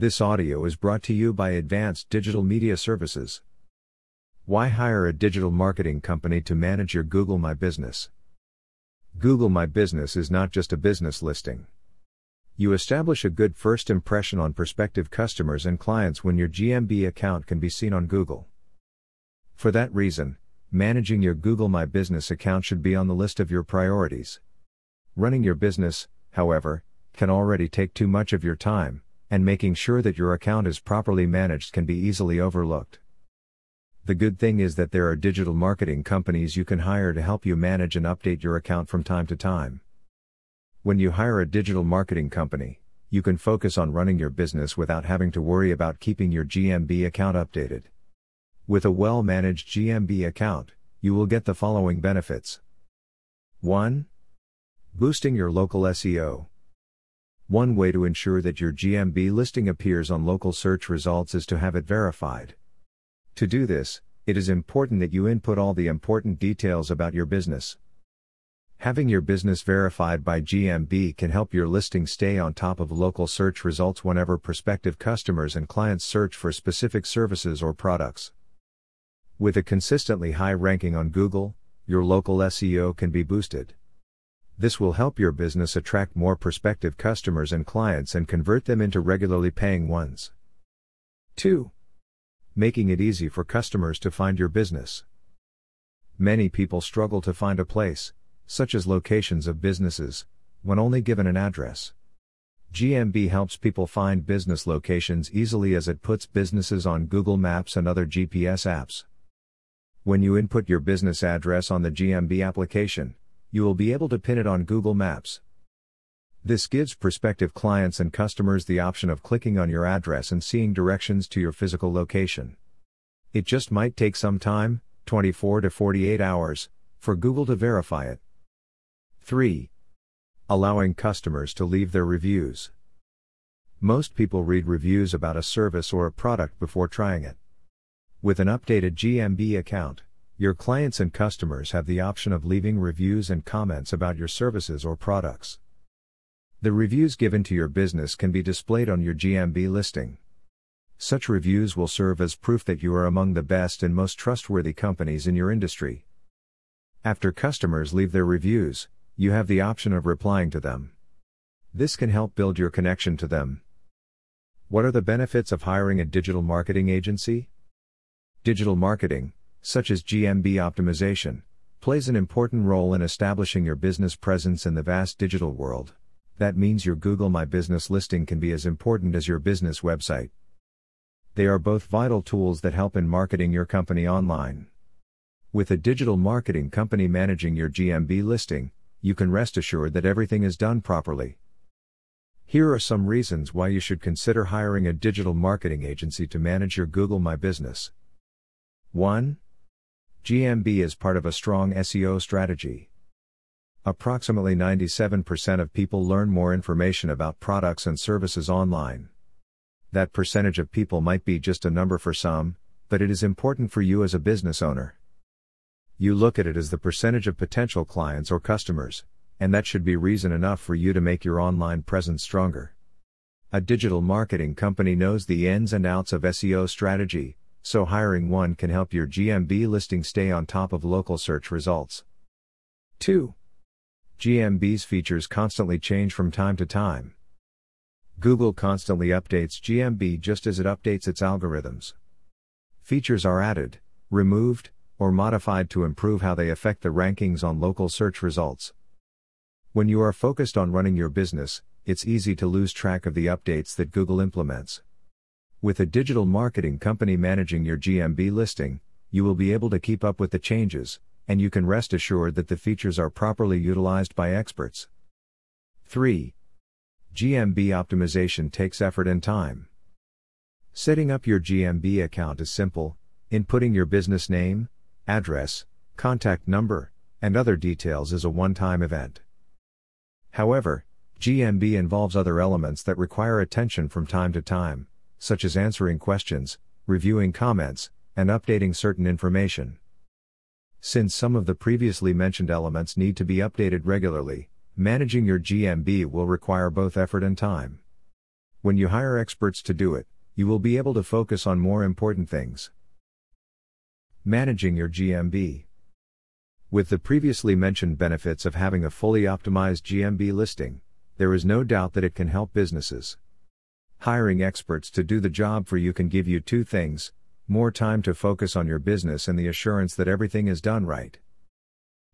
This audio is brought to you by Advanced Digital Media Services. Why hire a digital marketing company to manage your Google My Business? Google My Business is not just a business listing. You establish a good first impression on prospective customers and clients when your GMB account can be seen on Google. For that reason, managing your Google My Business account should be on the list of your priorities. Running your business, however, can already take too much of your time, and making sure that your account is properly managed can be easily overlooked. The good thing is that there are digital marketing companies you can hire to help you manage and update your account from time to time. When you hire a digital marketing company, you can focus on running your business without having to worry about keeping your GMB account updated. With a well managed GMB account, you will get the following benefits 1. Boosting your local SEO. One way to ensure that your GMB listing appears on local search results is to have it verified. To do this, it is important that you input all the important details about your business. Having your business verified by GMB can help your listing stay on top of local search results whenever prospective customers and clients search for specific services or products. With a consistently high ranking on Google, your local SEO can be boosted. This will help your business attract more prospective customers and clients and convert them into regularly paying ones. 2. Making it easy for customers to find your business. Many people struggle to find a place, such as locations of businesses, when only given an address. GMB helps people find business locations easily as it puts businesses on Google Maps and other GPS apps. When you input your business address on the GMB application, you will be able to pin it on Google Maps. This gives prospective clients and customers the option of clicking on your address and seeing directions to your physical location. It just might take some time, 24 to 48 hours, for Google to verify it. 3. Allowing customers to leave their reviews. Most people read reviews about a service or a product before trying it. With an updated GMB account, your clients and customers have the option of leaving reviews and comments about your services or products. The reviews given to your business can be displayed on your GMB listing. Such reviews will serve as proof that you are among the best and most trustworthy companies in your industry. After customers leave their reviews, you have the option of replying to them. This can help build your connection to them. What are the benefits of hiring a digital marketing agency? Digital marketing, such as GMB optimization, plays an important role in establishing your business presence in the vast digital world. That means your Google My Business listing can be as important as your business website. They are both vital tools that help in marketing your company online. With a digital marketing company managing your GMB listing, you can rest assured that everything is done properly. Here are some reasons why you should consider hiring a digital marketing agency to manage your Google My Business. 1. GMB is part of a strong SEO strategy. Approximately 97% of people learn more information about products and services online. That percentage of people might be just a number for some, but it is important for you as a business owner. You look at it as the percentage of potential clients or customers, and that should be reason enough for you to make your online presence stronger. A digital marketing company knows the ins and outs of SEO strategy, so hiring one can help your GMB listing stay on top of local search results. 2. GMB's features constantly change from time to time. Google constantly updates GMB just as it updates its algorithms. Features are added, removed, or modified to improve how they affect the rankings on local search results. When you are focused on running your business, it's easy to lose track of the updates that Google implements. With a digital marketing company managing your GMB listing, you will be able to keep up with the changes, and you can rest assured that the features are properly utilized by experts. 3. GMB optimization takes effort and time. Setting up your GMB account is simple, inputting your business name, address, contact number, and other details is a one time event. However, GMB involves other elements that require attention from time to time, such as answering questions, reviewing comments, and updating certain information. Since some of the previously mentioned elements need to be updated regularly, managing your GMB will require both effort and time. When you hire experts to do it, you will be able to focus on more important things. Managing your GMB. With the previously mentioned benefits of having a fully optimized GMB listing, there is no doubt that it can help businesses. Hiring experts to do the job for you can give you two things more time to focus on your business and the assurance that everything is done right.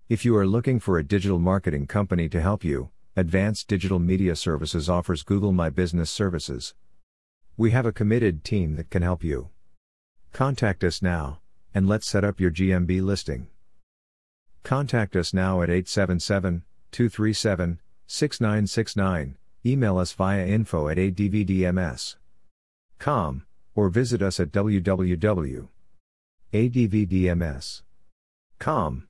If you are looking for a digital marketing company to help you, Advanced Digital Media Services offers Google My Business services. We have a committed team that can help you. Contact us now, and let's set up your GMB listing. Contact us now at 877 237 6969, email us via info at advdms.com, or visit us at www.advdms.com.